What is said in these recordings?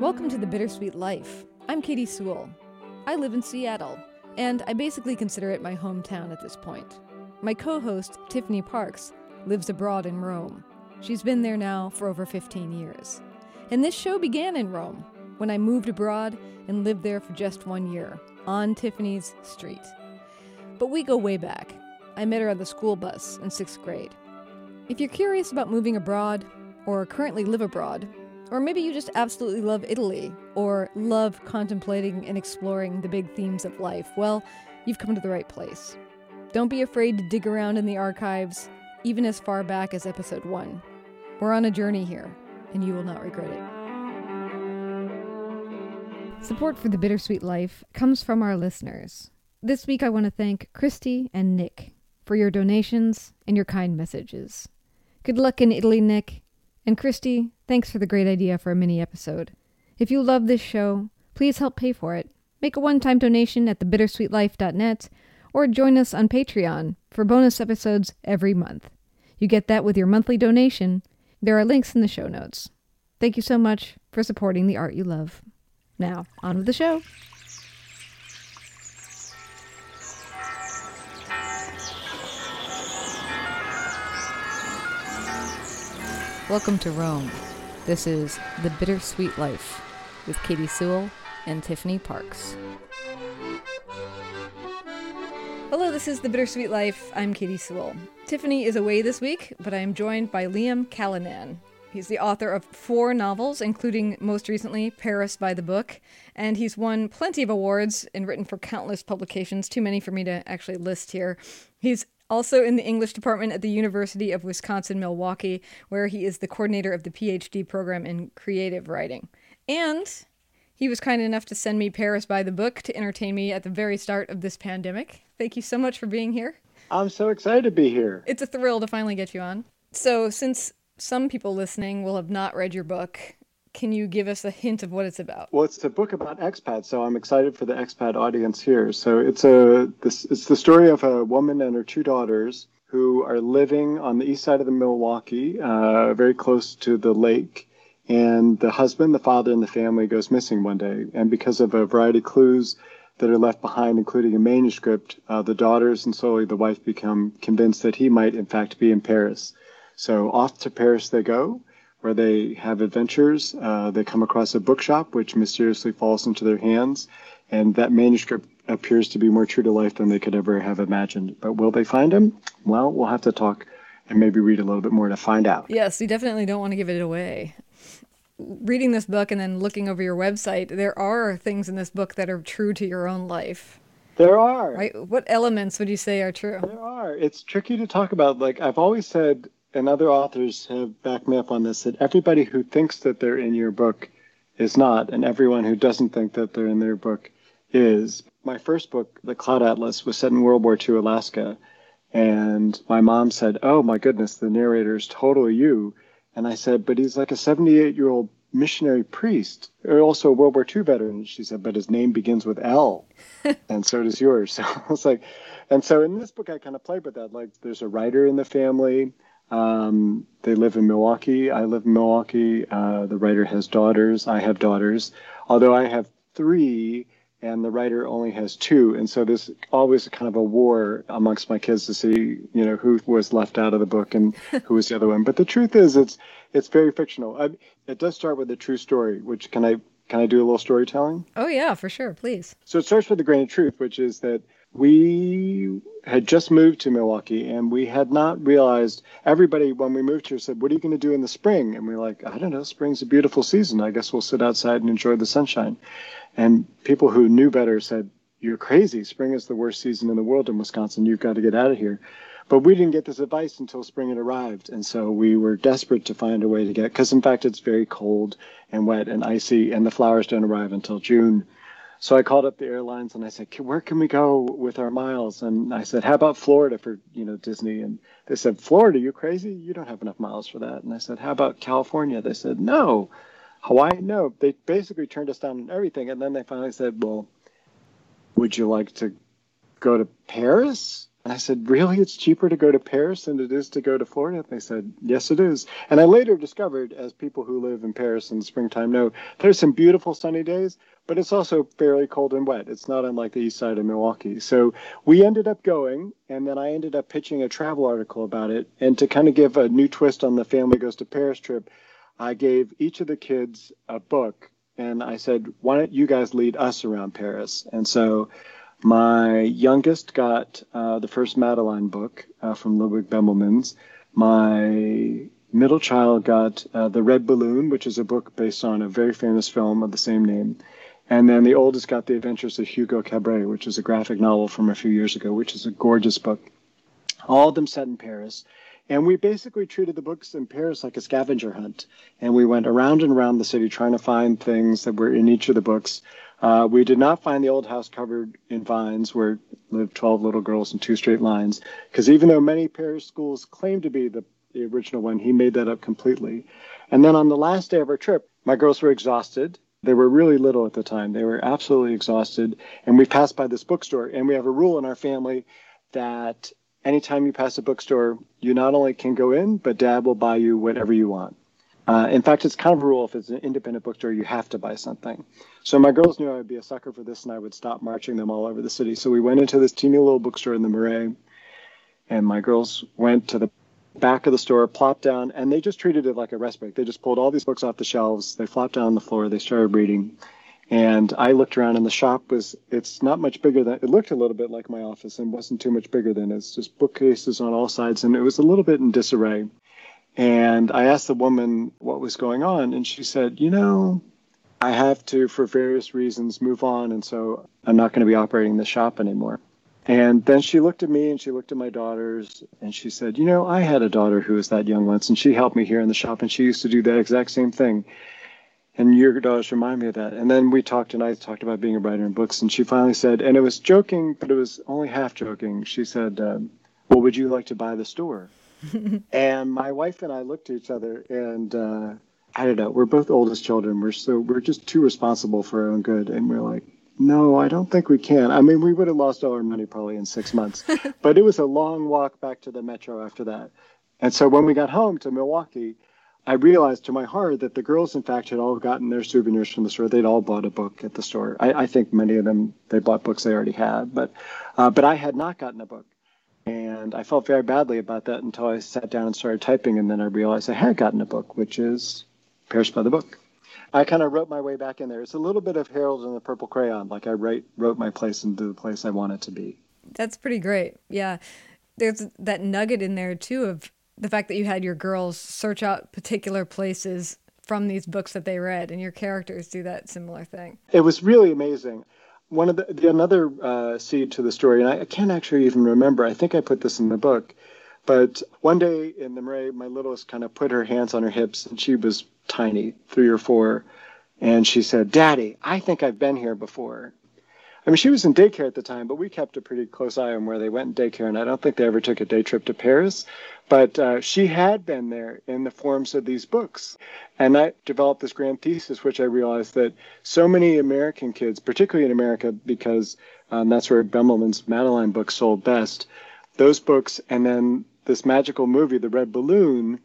Welcome to the Bittersweet Life. I'm Katie Sewell. I live in Seattle, and I basically consider it my hometown at this point. My co host, Tiffany Parks, lives abroad in Rome. She's been there now for over 15 years. And this show began in Rome when I moved abroad and lived there for just one year, on Tiffany's street. But we go way back. I met her on the school bus in sixth grade. If you're curious about moving abroad, or currently live abroad, or maybe you just absolutely love Italy, or love contemplating and exploring the big themes of life, well, you've come to the right place. Don't be afraid to dig around in the archives, even as far back as episode 1. We're on a journey here, and you will not regret it. Support for the Bittersweet Life comes from our listeners. This week, I want to thank Christy and Nick for your donations and your kind messages. Good luck in Italy, Nick. And Christy, thanks for the great idea for a mini episode. If you love this show, please help pay for it. Make a one time donation at thebittersweetlife.net or join us on Patreon for bonus episodes every month. You get that with your monthly donation. There are links in the show notes. Thank you so much for supporting the art you love. Now, on with the show. Welcome to Rome. This is The Bittersweet Life with Katie Sewell and Tiffany Parks. Hello, this is The Bittersweet Life. I'm Katie Sewell. Tiffany is away this week, but I am joined by Liam Callanan. He's the author of four novels, including most recently Paris by the Book, and he's won plenty of awards and written for countless publications, too many for me to actually list here. He's also in the English department at the University of Wisconsin Milwaukee, where he is the coordinator of the PhD program in creative writing. And he was kind enough to send me Paris by the book to entertain me at the very start of this pandemic. Thank you so much for being here. I'm so excited to be here. It's a thrill to finally get you on. So, since some people listening will have not read your book, can you give us a hint of what it's about? Well, it's a book about expats, so I'm excited for the expat audience here. So it's a this it's the story of a woman and her two daughters who are living on the east side of the Milwaukee, uh, very close to the lake. And the husband, the father, and the family goes missing one day. And because of a variety of clues that are left behind, including a manuscript, uh, the daughters and slowly the wife become convinced that he might, in fact, be in Paris. So off to Paris they go where they have adventures. Uh, they come across a bookshop which mysteriously falls into their hands, and that manuscript appears to be more true to life than they could ever have imagined. But will they find him? Well, we'll have to talk and maybe read a little bit more to find out. Yes, you definitely don't want to give it away. Reading this book and then looking over your website, there are things in this book that are true to your own life. There are. Right? What elements would you say are true? There are. It's tricky to talk about. Like I've always said, and other authors have backed me up on this that everybody who thinks that they're in your book is not, and everyone who doesn't think that they're in their book is. My first book, The Cloud Atlas, was set in World War II Alaska. And my mom said, Oh my goodness, the narrator is totally you. And I said, But he's like a 78 year old missionary priest, or also a World War II veteran. She said, But his name begins with L, and so does yours. So I was like, and so in this book, I kind of played with that. Like, there's a writer in the family. Um, they live in Milwaukee. I live in Milwaukee. Uh, the writer has daughters. I have daughters, although I have three, and the writer only has two. And so there's always kind of a war amongst my kids to see, you know, who was left out of the book and who was the other one. But the truth is, it's it's very fictional. I, it does start with a true story, which can I can I do a little storytelling? Oh yeah, for sure, please. So it starts with the grain of truth, which is that we had just moved to Milwaukee and we had not realized everybody when we moved here said, What are you going to do in the spring? And we are like, I don't know, spring's a beautiful season. I guess we'll sit outside and enjoy the sunshine. And people who knew better said, You're crazy. Spring is the worst season in the world in Wisconsin. You've got to get out of here. But we didn't get this advice until spring had arrived. And so we were desperate to find a way to get, because in fact, it's very cold and wet and icy, and the flowers don't arrive until June. So I called up the airlines and I said, "Where can we go with our miles?" And I said, "How about Florida for you know Disney?" And they said, "Florida? You crazy? You don't have enough miles for that." And I said, "How about California?" They said, "No." Hawaii? No. They basically turned us down on everything, and then they finally said, "Well, would you like to go to Paris?" And I said, Really? It's cheaper to go to Paris than it is to go to Florida? And they said, Yes, it is. And I later discovered, as people who live in Paris in the springtime know, there's some beautiful sunny days, but it's also fairly cold and wet. It's not unlike the east side of Milwaukee. So we ended up going, and then I ended up pitching a travel article about it. And to kind of give a new twist on the family goes to Paris trip, I gave each of the kids a book, and I said, "Why don't you guys lead us around Paris?" And so my youngest got uh, the first Madeline book uh, from Ludwig Bemelmans. My middle child got uh, The Red Balloon, which is a book based on a very famous film of the same name. And then the oldest got The Adventures of Hugo Cabret, which is a graphic novel from a few years ago, which is a gorgeous book. All of them set in Paris. And we basically treated the books in Paris like a scavenger hunt. And we went around and around the city trying to find things that were in each of the books. Uh, we did not find the old house covered in vines where lived 12 little girls in two straight lines, because even though many parish schools claim to be the, the original one, he made that up completely. And then on the last day of our trip, my girls were exhausted. They were really little at the time. They were absolutely exhausted. And we passed by this bookstore, and we have a rule in our family that anytime you pass a bookstore, you not only can go in, but dad will buy you whatever you want. Uh, in fact, it's kind of a rule if it's an independent bookstore, you have to buy something. So my girls knew I would be a sucker for this and I would stop marching them all over the city. So we went into this teeny little bookstore in the Marais, and my girls went to the back of the store, plopped down, and they just treated it like a rest break. They just pulled all these books off the shelves, they flopped down on the floor, they started reading. And I looked around, and the shop was, it's not much bigger than, it looked a little bit like my office and wasn't too much bigger than it's just bookcases on all sides. And it was a little bit in disarray. And I asked the woman what was going on, and she said, You know, I have to, for various reasons, move on. And so I'm not going to be operating the shop anymore. And then she looked at me and she looked at my daughters and she said, You know, I had a daughter who was that young once, and she helped me here in the shop, and she used to do that exact same thing and your daughters remind me of that. And then we talked, and I talked about being a writer in books, and she finally said, and it was joking, but it was only half joking. She said, um, "Well, would you like to buy the store?" and my wife and I looked at each other, and uh, I don't know. We're both oldest children. We're so we're just too responsible for our own good, and we're like, no, I don't think we can. I mean, we would have lost all our money probably in six months, but it was a long walk back to the metro after that. And so when we got home to Milwaukee, I realized to my horror that the girls, in fact, had all gotten their souvenirs from the store. They'd all bought a book at the store. I, I think many of them they bought books they already had, but uh, but I had not gotten a book, and I felt very badly about that until I sat down and started typing, and then I realized I had gotten a book, which is Paris by the Book. I kind of wrote my way back in there. It's a little bit of Harold and the Purple Crayon, like I write, wrote my place into the place I want it to be. That's pretty great. Yeah, there's that nugget in there too of the fact that you had your girls search out particular places from these books that they read, and your characters do that similar thing. It was really amazing. One of the, the another uh, seed to the story, and I, I can't actually even remember. I think I put this in the book, but one day in the Marais, my littlest kind of put her hands on her hips, and she was tiny, three or four, and she said, "Daddy, I think I've been here before." I mean, she was in daycare at the time, but we kept a pretty close eye on where they went in daycare, and I don't think they ever took a day trip to Paris. But uh, she had been there in the forms of these books. And I developed this grand thesis, which I realized that so many American kids, particularly in America, because um, that's where Bemelman's Madeline books sold best, those books, and then this magical movie, The Red Balloon,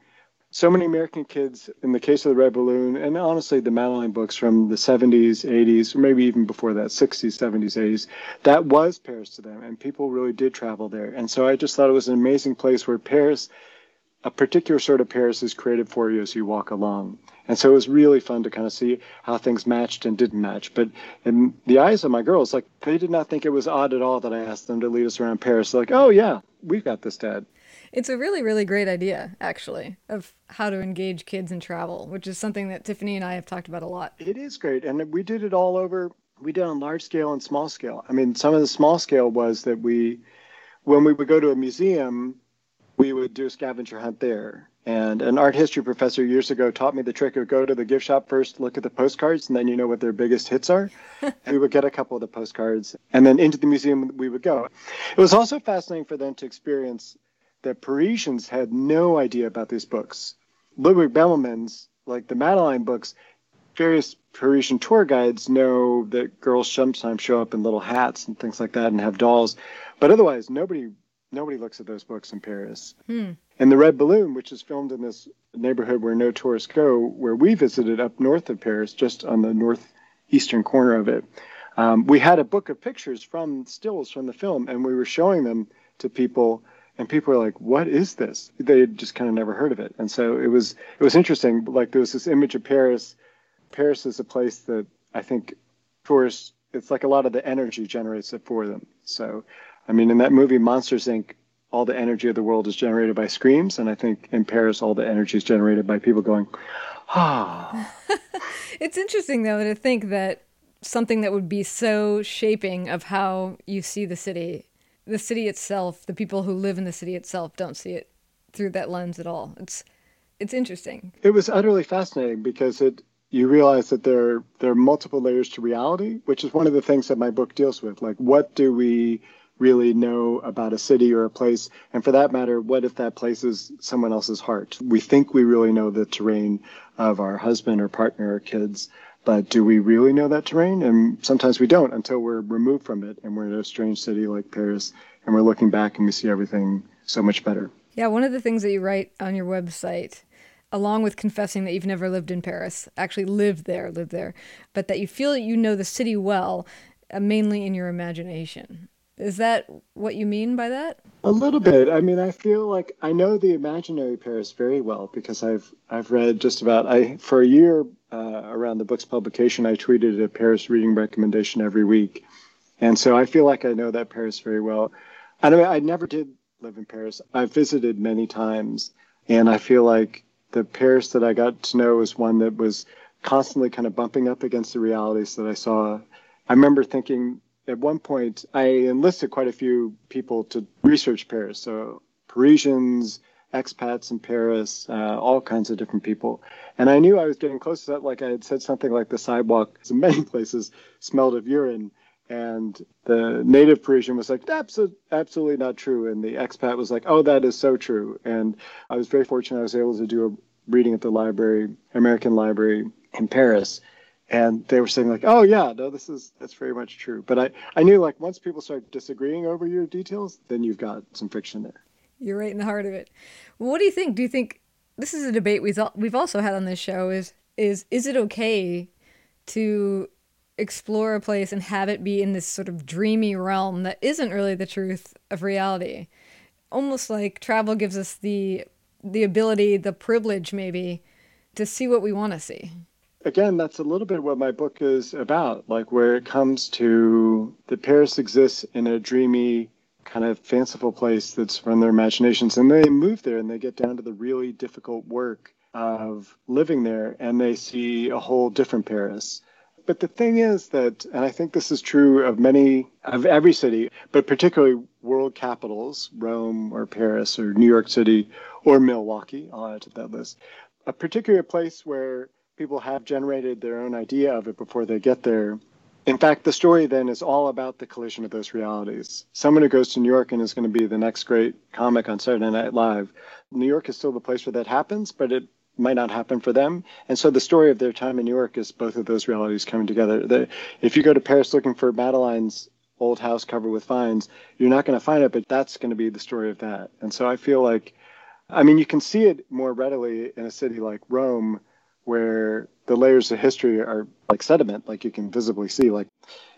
so many American kids, in the case of the Red Balloon, and honestly the Madeline books from the 70s, 80s, or maybe even before that, 60s, 70s, 80s, that was Paris to them, and people really did travel there. And so I just thought it was an amazing place where Paris, a particular sort of Paris, is created for you as you walk along. And so it was really fun to kind of see how things matched and didn't match. But in the eyes of my girls, like they did not think it was odd at all that I asked them to lead us around Paris. They're like, oh yeah, we've got this, Dad. It's a really, really great idea, actually, of how to engage kids in travel, which is something that Tiffany and I have talked about a lot. It is great. And we did it all over. We did it on large scale and small scale. I mean, some of the small scale was that we, when we would go to a museum, we would do a scavenger hunt there. And an art history professor years ago taught me the trick of go to the gift shop first, look at the postcards, and then you know what their biggest hits are. we would get a couple of the postcards, and then into the museum we would go. It was also fascinating for them to experience that Parisians had no idea about these books. Ludwig Bemelmans, like the Madeline books, various Parisian tour guides know that girls sometimes show up in little hats and things like that and have dolls, but otherwise nobody Nobody looks at those books in Paris. Hmm. And The Red Balloon, which is filmed in this neighborhood where no tourists go, where we visited up north of Paris, just on the northeastern corner of it, um, we had a book of pictures from stills from the film, and we were showing them to people, and people were like, "What is this?" They had just kind of never heard of it, and so it was it was interesting. Like there was this image of Paris. Paris is a place that I think tourists. It's like a lot of the energy generates it for them. So, I mean, in that movie Monsters Inc., all the energy of the world is generated by screams, and I think in Paris, all the energy is generated by people going, ah. it's interesting though to think that something that would be so shaping of how you see the city. The city itself, the people who live in the city itself don't see it through that lens at all. It's it's interesting. It was utterly fascinating because it you realize that there there are multiple layers to reality, which is one of the things that my book deals with. Like what do we really know about a city or a place? And for that matter, what if that place is someone else's heart? We think we really know the terrain of our husband or partner or kids, but do we really know that terrain? And sometimes we don't until we're removed from it and we're in a strange city like Paris and we're looking back and we see everything so much better. Yeah, one of the things that you write on your website, along with confessing that you've never lived in Paris, actually lived there, lived there, but that you feel that you know the city well, uh, mainly in your imagination. Is that what you mean by that? A little bit. I mean, I feel like I know the imaginary Paris very well because I've I've read just about I for a year uh, around the book's publication I tweeted a Paris reading recommendation every week, and so I feel like I know that Paris very well. I mean, I never did live in Paris. I've visited many times, and I feel like the Paris that I got to know was one that was constantly kind of bumping up against the realities that I saw. I remember thinking at one point, I enlisted quite a few people to research Paris. So Parisians, expats in Paris, uh, all kinds of different people. And I knew I was getting close to that. Like I had said something like the sidewalk in many places smelled of urine. And the native Parisian was like, absolutely, absolutely not true. And the expat was like, oh, that is so true. And I was very fortunate I was able to do a reading at the library, American Library in Paris and they were saying like oh yeah no this is that's very much true. But i i knew like once people start disagreeing over your details then you've got some friction there. You're right in the heart of it. Well, what do you think? Do you think this is a debate we've we've also had on this show is is is it okay to explore a place and have it be in this sort of dreamy realm that isn't really the truth of reality? Almost like travel gives us the the ability the privilege maybe to see what we want to see again, that's a little bit what my book is about. Like where it comes to the Paris exists in a dreamy, kind of fanciful place that's from their imaginations, and they move there and they get down to the really difficult work of living there, and they see a whole different Paris. But the thing is that, and I think this is true of many, of every city, but particularly world capitals, Rome or Paris or New York City or Milwaukee, I'll add to that list, a particular place where people have generated their own idea of it before they get there. In fact, the story then is all about the collision of those realities. Someone who goes to New York and is going to be the next great comic on Saturday Night Live, New York is still the place where that happens, but it might not happen for them. And so the story of their time in New York is both of those realities coming together. The, if you go to Paris looking for Madeline's old house covered with vines, you're not going to find it, but that's going to be the story of that. And so I feel like, I mean, you can see it more readily in a city like Rome where the layers of history are like sediment, like you can visibly see, like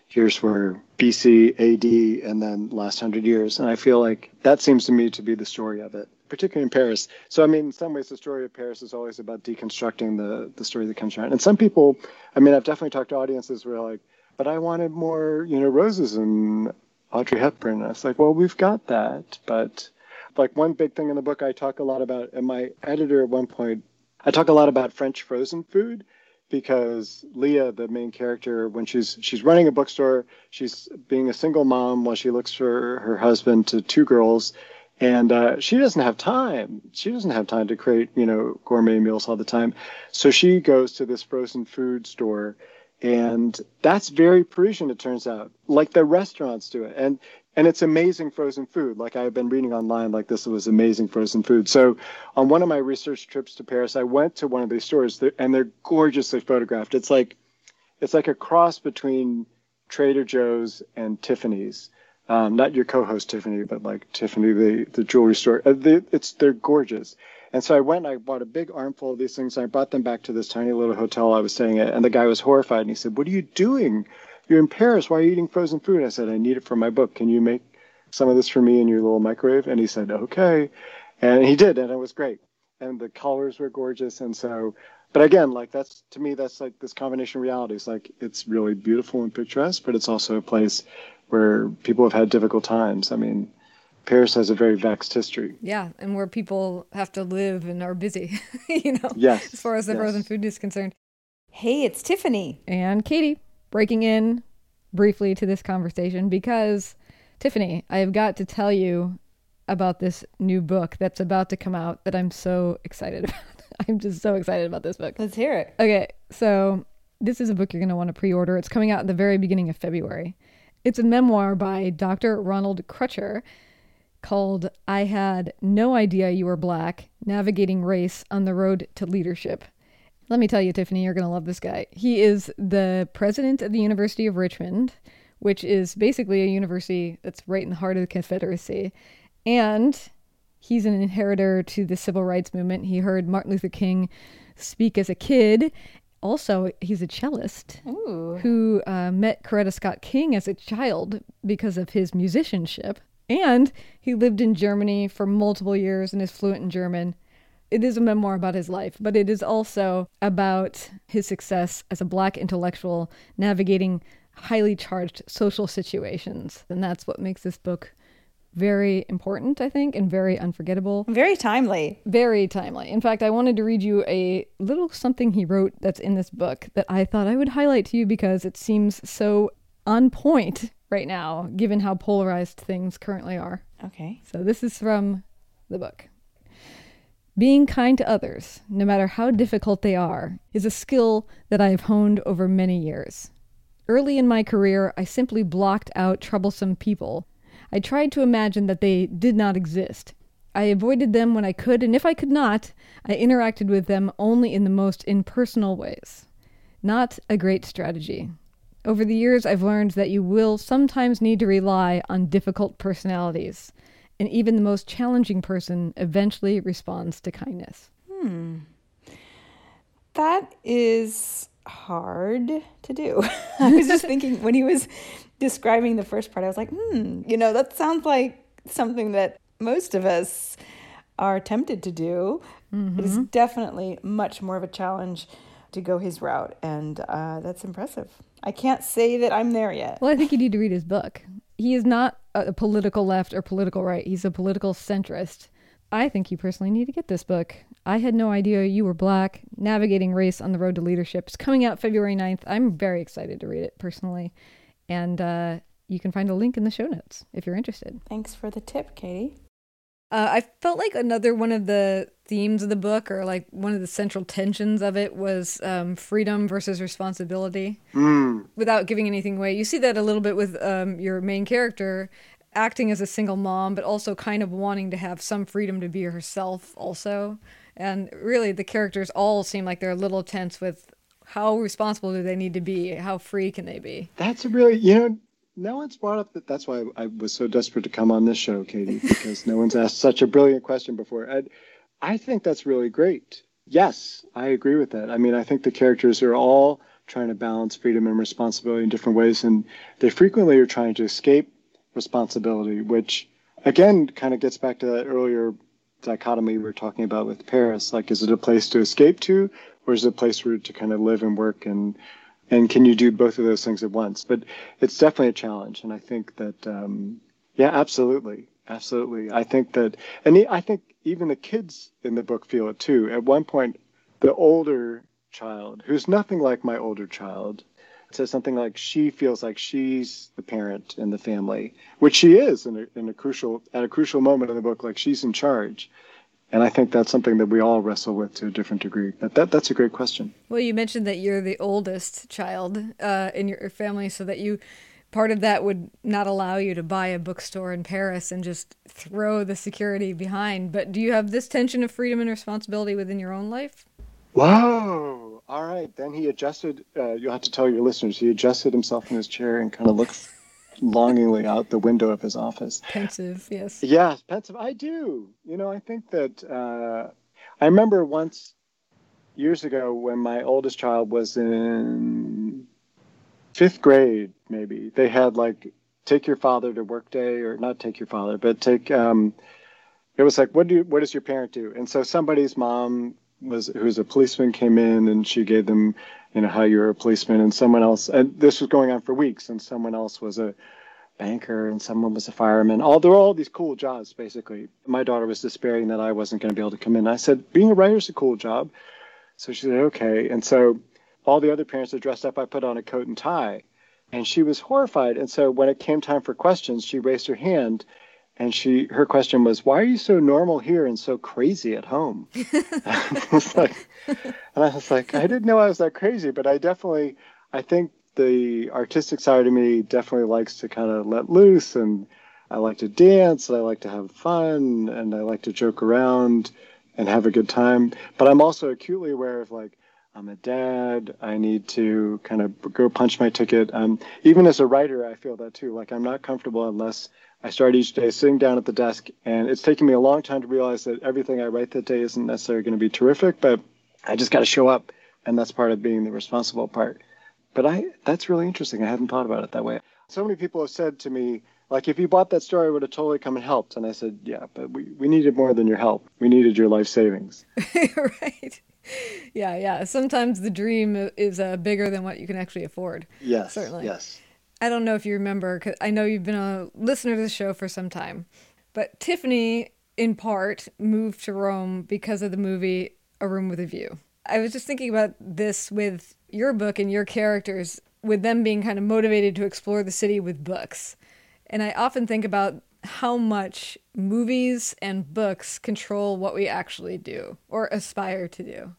here's where BC, AD, and then last hundred years. And I feel like that seems to me to be the story of it, particularly in Paris. So, I mean, in some ways, the story of Paris is always about deconstructing the, the story that comes around. And some people, I mean, I've definitely talked to audiences where like, but I wanted more, you know, roses and Audrey Hepburn. And I was like, well, we've got that. But like one big thing in the book I talk a lot about, and my editor at one point I talk a lot about French frozen food because Leah, the main character, when she's she's running a bookstore, she's being a single mom while she looks for her husband to two girls, and uh, she doesn't have time. She doesn't have time to create you know gourmet meals all the time, so she goes to this frozen food store. And that's very Parisian, it turns out. Like the restaurants do it. And and it's amazing frozen food. Like I've been reading online, like this was amazing frozen food. So, on one of my research trips to Paris, I went to one of these stores, and they're gorgeously photographed. It's like, it's like a cross between Trader Joe's and Tiffany's. Um, not your co-host Tiffany, but like Tiffany, the the jewelry store. Uh, it's they're gorgeous. And so I went and I bought a big armful of these things. And I brought them back to this tiny little hotel I was staying at. And the guy was horrified. And he said, What are you doing? You're in Paris. Why are you eating frozen food? I said, I need it for my book. Can you make some of this for me in your little microwave? And he said, Okay. And he did. And it was great. And the colors were gorgeous. And so, but again, like that's to me, that's like this combination of realities. Like it's really beautiful and picturesque, but it's also a place where people have had difficult times. I mean, Paris has a very vexed history. Yeah, and where people have to live and are busy, you know, yes, as far as the yes. frozen food is concerned. Hey, it's Tiffany. And Katie breaking in briefly to this conversation because, Tiffany, I have got to tell you about this new book that's about to come out that I'm so excited about. I'm just so excited about this book. Let's hear it. Okay, so this is a book you're going to want to pre order. It's coming out at the very beginning of February. It's a memoir by Dr. Ronald Crutcher called I Had No Idea You Were Black Navigating Race on the Road to Leadership. Let me tell you, Tiffany, you're going to love this guy. He is the president of the University of Richmond, which is basically a university that's right in the heart of the Confederacy. And he's an inheritor to the civil rights movement. He heard Martin Luther King speak as a kid. Also, he's a cellist Ooh. who uh, met Coretta Scott King as a child because of his musicianship. And he lived in Germany for multiple years and is fluent in German. It is a memoir about his life, but it is also about his success as a black intellectual navigating highly charged social situations. And that's what makes this book very important, I think, and very unforgettable. Very timely. Very timely. In fact, I wanted to read you a little something he wrote that's in this book that I thought I would highlight to you because it seems so on point right now, given how polarized things currently are. Okay. So, this is from the book. Being kind to others, no matter how difficult they are, is a skill that I have honed over many years. Early in my career, I simply blocked out troublesome people. I tried to imagine that they did not exist. I avoided them when I could, and if I could not, I interacted with them only in the most impersonal ways. Not a great strategy. Over the years, I've learned that you will sometimes need to rely on difficult personalities, and even the most challenging person eventually responds to kindness. Hmm. That is hard to do. I was just thinking when he was describing the first part, I was like, hmm, you know, that sounds like something that most of us are tempted to do. Mm-hmm. It is definitely much more of a challenge to go his route, and uh, that's impressive. I can't say that I'm there yet. Well, I think you need to read his book. He is not a political left or political right. He's a political centrist. I think you personally need to get this book. I had no idea you were black. Navigating Race on the Road to Leadership. It's coming out February 9th. I'm very excited to read it personally. And uh, you can find a link in the show notes if you're interested. Thanks for the tip, Katie. Uh, I felt like another one of the themes of the book, or like one of the central tensions of it, was um, freedom versus responsibility. Mm. Without giving anything away, you see that a little bit with um, your main character acting as a single mom, but also kind of wanting to have some freedom to be herself, also. And really, the characters all seem like they're a little tense with how responsible do they need to be? How free can they be? That's a really, you know, no one's brought up that. That's why I was so desperate to come on this show, Katie, because no one's asked such a brilliant question before. I, I think that's really great. Yes, I agree with that. I mean, I think the characters are all trying to balance freedom and responsibility in different ways, and they frequently are trying to escape responsibility, which again kind of gets back to that earlier dichotomy we were talking about with Paris. Like, is it a place to escape to, or is it a place where to kind of live and work and and can you do both of those things at once? But it's definitely a challenge, and I think that um, yeah, absolutely, absolutely. I think that, and I think even the kids in the book feel it too. At one point, the older child, who's nothing like my older child, says something like she feels like she's the parent in the family, which she is in a, in a crucial at a crucial moment in the book, like she's in charge. And I think that's something that we all wrestle with to a different degree. That, that that's a great question. Well, you mentioned that you're the oldest child uh, in your family, so that you part of that would not allow you to buy a bookstore in Paris and just throw the security behind. But do you have this tension of freedom and responsibility within your own life? Whoa! All right, then he adjusted. Uh, you'll have to tell your listeners he adjusted himself in his chair and kind of looked longingly out the window of his office. Pensive, yes. Yes, pensive. I do. You know, I think that uh, I remember once years ago when my oldest child was in fifth grade, maybe they had like take your father to work day, or not take your father, but take. Um, it was like, what do you, what does your parent do? And so somebody's mom was who's a policeman came in and she gave them, you know, how you're a policeman, and someone else, and this was going on for weeks, and someone else was a banker and someone was a fireman. All there were all these cool jobs basically. My daughter was despairing that I wasn't going to be able to come in. I said, being a writer is a cool job. So she said, okay. And so all the other parents are dressed up. I put on a coat and tie. And she was horrified. And so when it came time for questions, she raised her hand and she her question was, Why are you so normal here and so crazy at home? I was like, and I was like, I didn't know I was that crazy, but I definitely I think the artistic side of me definitely likes to kind of let loose and I like to dance and I like to have fun and I like to joke around and have a good time. But I'm also acutely aware of like I'm a dad. I need to kind of go punch my ticket. Um, even as a writer, I feel that too. Like I'm not comfortable unless I start each day sitting down at the desk, and it's taken me a long time to realize that everything I write that day isn't necessarily going to be terrific, but I just got to show up, and that's part of being the responsible part. But I that's really interesting. I hadn't thought about it that way. So many people have said to me, like, if you bought that story, I would have totally come and helped. And I said, yeah, but we, we needed more than your help. We needed your life savings. right. Yeah, yeah. Sometimes the dream is uh, bigger than what you can actually afford. Yes. Certainly. Yes. I don't know if you remember, cause I know you've been a listener to the show for some time, but Tiffany, in part, moved to Rome because of the movie A Room with a View. I was just thinking about this with your book and your characters, with them being kind of motivated to explore the city with books. And I often think about how much movies and books control what we actually do or aspire to do.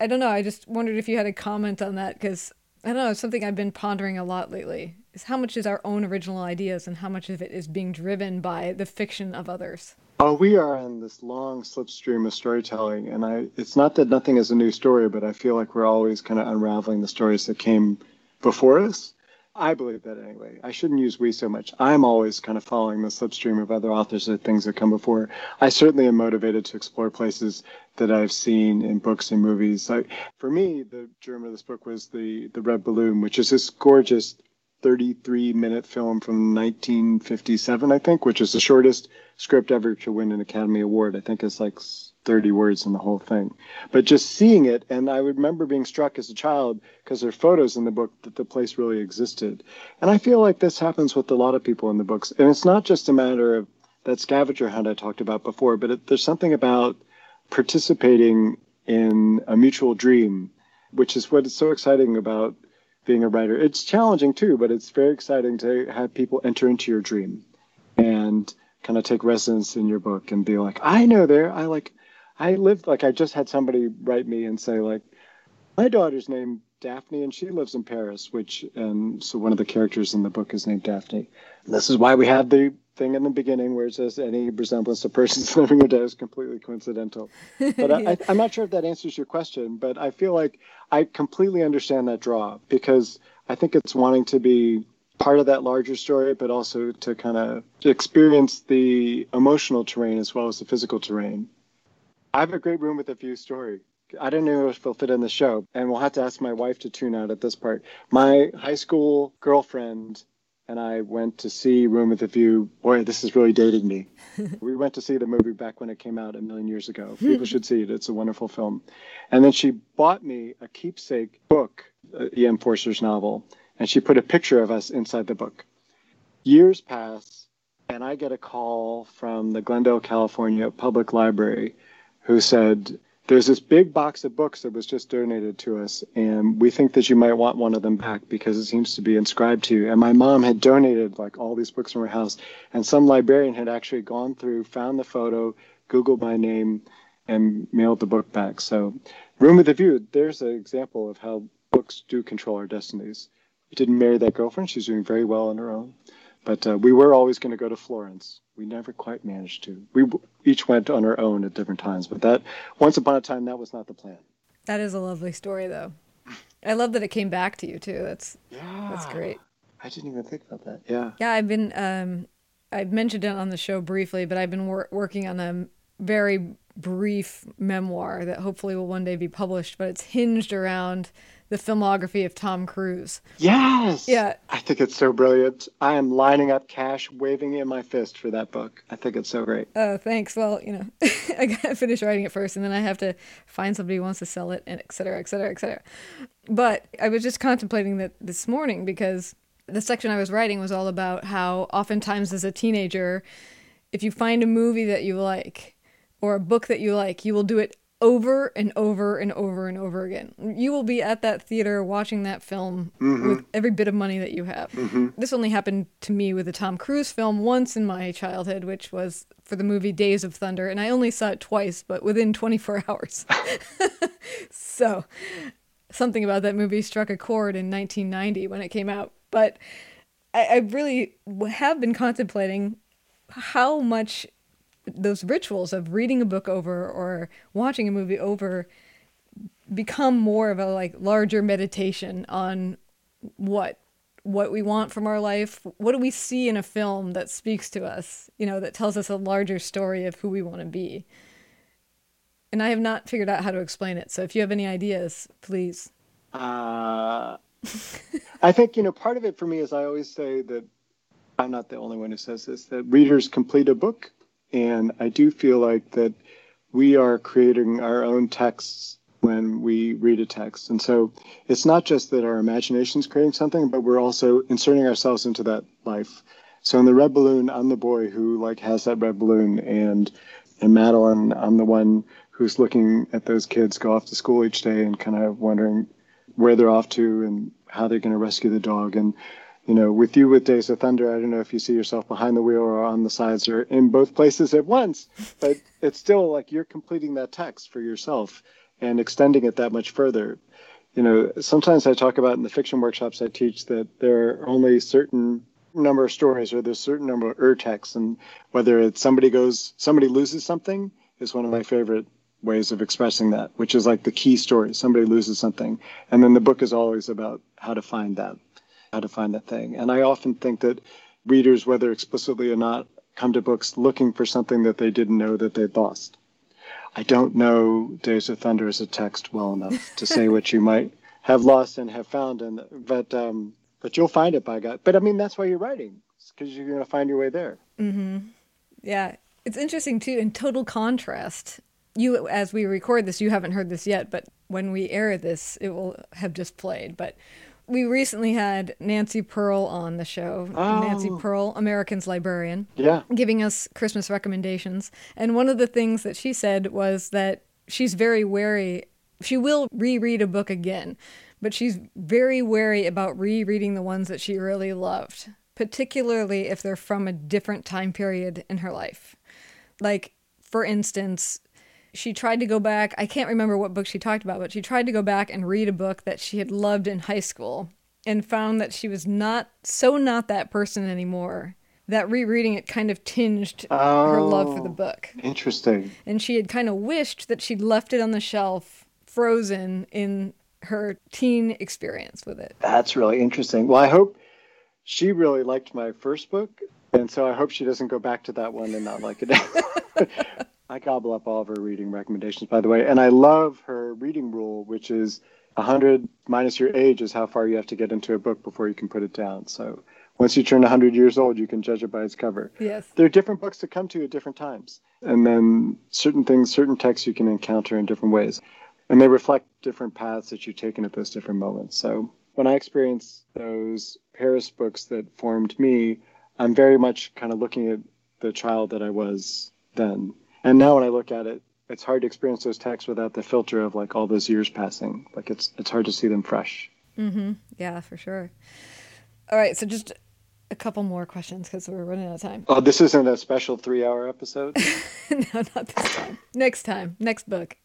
I don't know. I just wondered if you had a comment on that because I don't know. It's something I've been pondering a lot lately. Is how much is our own original ideas and how much of it is being driven by the fiction of others? Oh, we are in this long slipstream of storytelling, and I. It's not that nothing is a new story, but I feel like we're always kind of unraveling the stories that came before us. I believe that anyway. I shouldn't use we so much. I'm always kind of following the slipstream of other authors or things that come before. I certainly am motivated to explore places that I've seen in books and movies. Like for me, the germ of this book was the the Red Balloon, which is this gorgeous 33 minute film from 1957, I think, which is the shortest script ever to win an Academy Award. I think it's like 30 words in the whole thing. But just seeing it, and I remember being struck as a child because there are photos in the book that the place really existed. And I feel like this happens with a lot of people in the books. And it's not just a matter of that scavenger hunt I talked about before, but it, there's something about participating in a mutual dream, which is what is so exciting about being a writer. It's challenging too, but it's very exciting to have people enter into your dream and kind of take residence in your book and be like, I know there, I like, I lived like I just had somebody write me and say like, my daughter's named Daphne and she lives in Paris, which and so one of the characters in the book is named Daphne. And this is why we have the thing in the beginning where it says any resemblance to persons living or dead is completely coincidental. But yeah. I, I'm not sure if that answers your question, but I feel like I completely understand that draw because I think it's wanting to be part of that larger story, but also to kind of experience the emotional terrain as well as the physical terrain. I have a great room with a view story. I don't know if it'll fit in the show, and we'll have to ask my wife to tune out at this part. My high school girlfriend and I went to see Room with a View. Boy, this is really dating me. we went to see the movie back when it came out a million years ago. Hmm. People should see it. It's a wonderful film. And then she bought me a keepsake book, uh, E.M. Forster's novel, and she put a picture of us inside the book. Years pass, and I get a call from the Glendale, California Public Library who said, There's this big box of books that was just donated to us, and we think that you might want one of them back because it seems to be inscribed to you. And my mom had donated like all these books from her house, and some librarian had actually gone through, found the photo, Googled my name, and mailed the book back. So, Room with a View, there's an example of how books do control our destinies. We didn't marry that girlfriend. She's doing very well on her own. But uh, we were always going to go to Florence. We never quite managed to. We each went on our own at different times, but that once upon a time that was not the plan. That is a lovely story, though. I love that it came back to you too. That's yeah. that's great. I didn't even think about that. Yeah. Yeah, I've been. Um, I've mentioned it on the show briefly, but I've been wor- working on a very brief memoir that hopefully will one day be published. But it's hinged around the filmography of Tom Cruise. Yes. Yeah. I think it's so brilliant. I am lining up cash, waving in my fist for that book. I think it's so great. Oh, thanks. Well, you know, I gotta finish writing it first, and then I have to find somebody who wants to sell it, and et cetera, et cetera, et cetera. But I was just contemplating that this morning because the section I was writing was all about how oftentimes as a teenager, if you find a movie that you like or a book that you like, you will do it over and over and over and over again. You will be at that theater watching that film Mm-hmm. with every bit of money that you have. This only happened to me with a Tom Cruise film once in my childhood, which was for the movie Days of Thunder, and I only saw it twice, but within 24 hours. so, something about that movie struck a chord in 1990 when it came out. But I, I really have been contemplating how much those rituals of reading a book over or watching a movie over become more of a like larger meditation on what what we want from our life. What do we see in a film that speaks to us you know that tells us a larger story of who we want to be? And i have not figured out how to explain it. So if you have any ideas please. Uh, I think, you know, part of it for me is I always say that I'm not the only one who says this, that readers complete a book. And I do feel like that we are creating our own texts when we read a text. And so it's not just that our imagination is creating something, but we're also inserting ourselves into that life. So in the red balloon, I'm the boy who like has that red balloon and in Madeline, I'm the one who's looking at those kids go off to school each day and kind of wondering where they're off to and how they're going to rescue the dog. And, you know, with you with Days of Thunder, I don't know if you see yourself behind the wheel or on the sides or in both places at once, but it's still like you're completing that text for yourself and extending it that much further. You know, sometimes I talk about in the fiction workshops I teach that there are only certain number of stories or there's a certain number of ur texts and whether it's somebody goes somebody loses something is one of my favorite ways of expressing that, which is like the key story. Somebody loses something. And then the book is always about how to find that, how to find that thing. And I often think that readers, whether explicitly or not, come to books looking for something that they didn't know that they'd lost. I don't know Days of Thunder as a text well enough to say what you might have lost and have found, and but um, but you'll find it by God. But I mean, that's why you're writing, because you're going to find your way there. Yeah, it's interesting too. In total contrast, you as we record this, you haven't heard this yet, but when we air this, it will have just played. But we recently had Nancy Pearl on the show. Oh. Nancy. Pearl, American's librarian, Yeah. giving us Christmas recommendations. And one of the things that she said was that she's very wary. She will reread a book again, but she's very wary about rereading the ones that she really loved, particularly if they're from a different time period in her life. Like, for instance, she tried to go back. I can't remember what book she talked about, but she tried to go back and read a book that she had loved in high school and found that she was not so not that person anymore. That rereading it kind of tinged her love for the Oh. book. Interesting. And she had kind of wished that she'd left it on the shelf, frozen in her teen experience with it. That's really interesting. Well, I hope she really liked my first book, and so I hope she doesn't go back to that one and not like it. I gobble up all of her reading recommendations, by the way, and I love her reading rule, which is 100 minus your age is how far you have to get into a book before you can put it down. So once you turn 100 years old, you can judge it by its cover. Yes. There are different books to come to at different times, and then certain things, certain texts you can encounter in different ways, and they reflect different paths that you've taken at those different moments. So when I experience those Paris books that formed me, I'm very much kind of looking at the child that I was then. And now when I look at it, it's hard to experience those texts without the filter of like all those years passing. Like it's it's hard to see them fresh. Yeah, for sure. All right, so just a couple more questions because we're running out of time. Oh, this isn't a special three-hour episode. no, not this time. Next time, next book.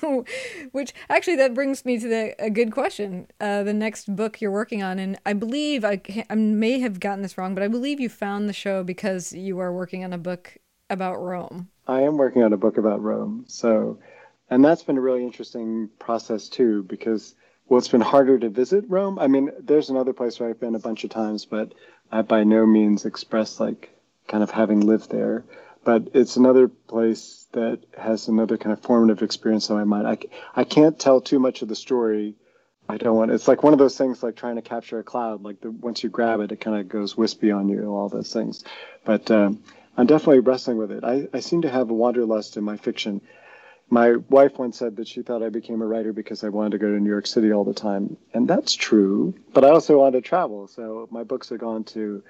Which actually that brings me to the a good question. Uh, the next book you're working on, and I believe I, I may have gotten this wrong, but I believe you found the show because you are working on a book about Rome. I am working on a book about Rome. So, and that's been a really interesting process too, because well, it's been harder to visit Rome. I mean, there's another place where I've been a bunch of times, but I by no means express like kind of having lived there. But it's another place that has another kind of formative experience on my mind. I, I can't tell too much of the story. I don't want. It's like one of those things, like trying to capture a cloud. Like the, once you grab it, it kind of goes wispy on you. All those things. But um, I'm definitely wrestling with it. I, I seem to have a wanderlust in my fiction. My wife once said that she thought I became a writer because I wanted to go to New York City all the time. And that's true. But I also wanted to travel. So my books have gone to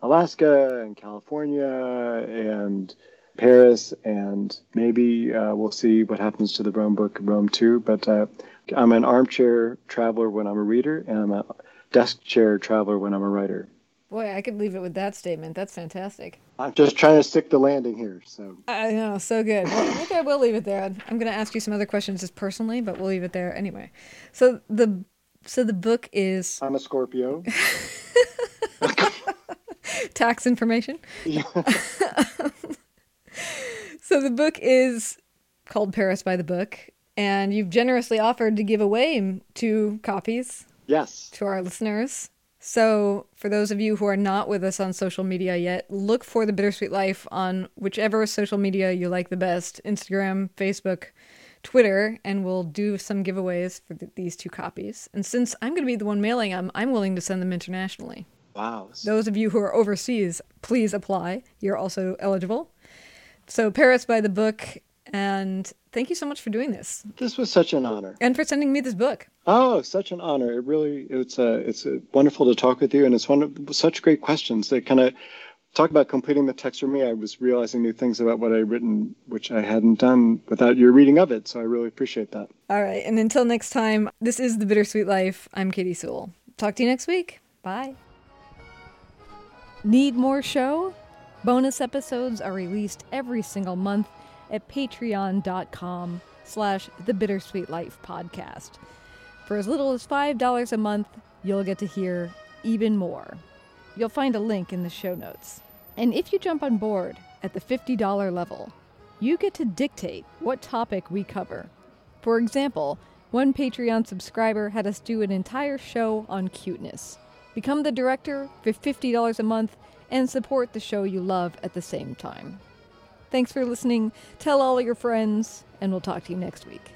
Alaska and California and Paris. And maybe uh, we'll see what happens to the Rome book, Rome 2. But uh, I'm an armchair traveler when I'm a reader, and I'm a desk chair traveler when I'm a writer. Boy, I could leave it with that statement. That's fantastic. I'm just trying to stick the landing here. So I know, so good. Well, okay, we'll leave it there. I'm going to ask you some other questions just personally, but we'll leave it there anyway. So the so the book is. I'm a Scorpio. Tax information. Yeah. so the book is called Paris by the Book, and you've generously offered to give away two copies. Yes. To our listeners. So, for those of you who are not with us on social media yet, look for the Bittersweet Life on whichever social media you like the best Instagram, Facebook, Twitter, and we'll do some giveaways for th- these two copies. And since I'm going to be the one mailing them, I'm willing to send them internationally. Wow. Those of you who are overseas, please apply. You're also eligible. So, Paris by the book and thank you so much for doing this. This was such an honor. And for sending me this book. Oh, such an honor! It really it's uh, it's uh, wonderful to talk with you, and it's one of such great questions that kind of talk about completing the text for me. I was realizing new things about what I'd written, which I hadn't done without your reading of it. So I really appreciate that. All right, and until next time, this is the Bittersweet Life. I'm Katy Sewall. Talk to you next week. Bye. Need more show? Bonus episodes are released every single month at patreon.com slash the bittersweet life podcast. For as little as $5 a month you'll get to hear even more. You'll find a link in the show notes. And if you jump on board at the $50 level you get to dictate what topic we cover. For example one patreon subscriber had us do an entire show on cuteness. Become the director for $50 a month and support the show you love at the same time Thanks for listening. Tell all your friends, and we'll talk to you next week.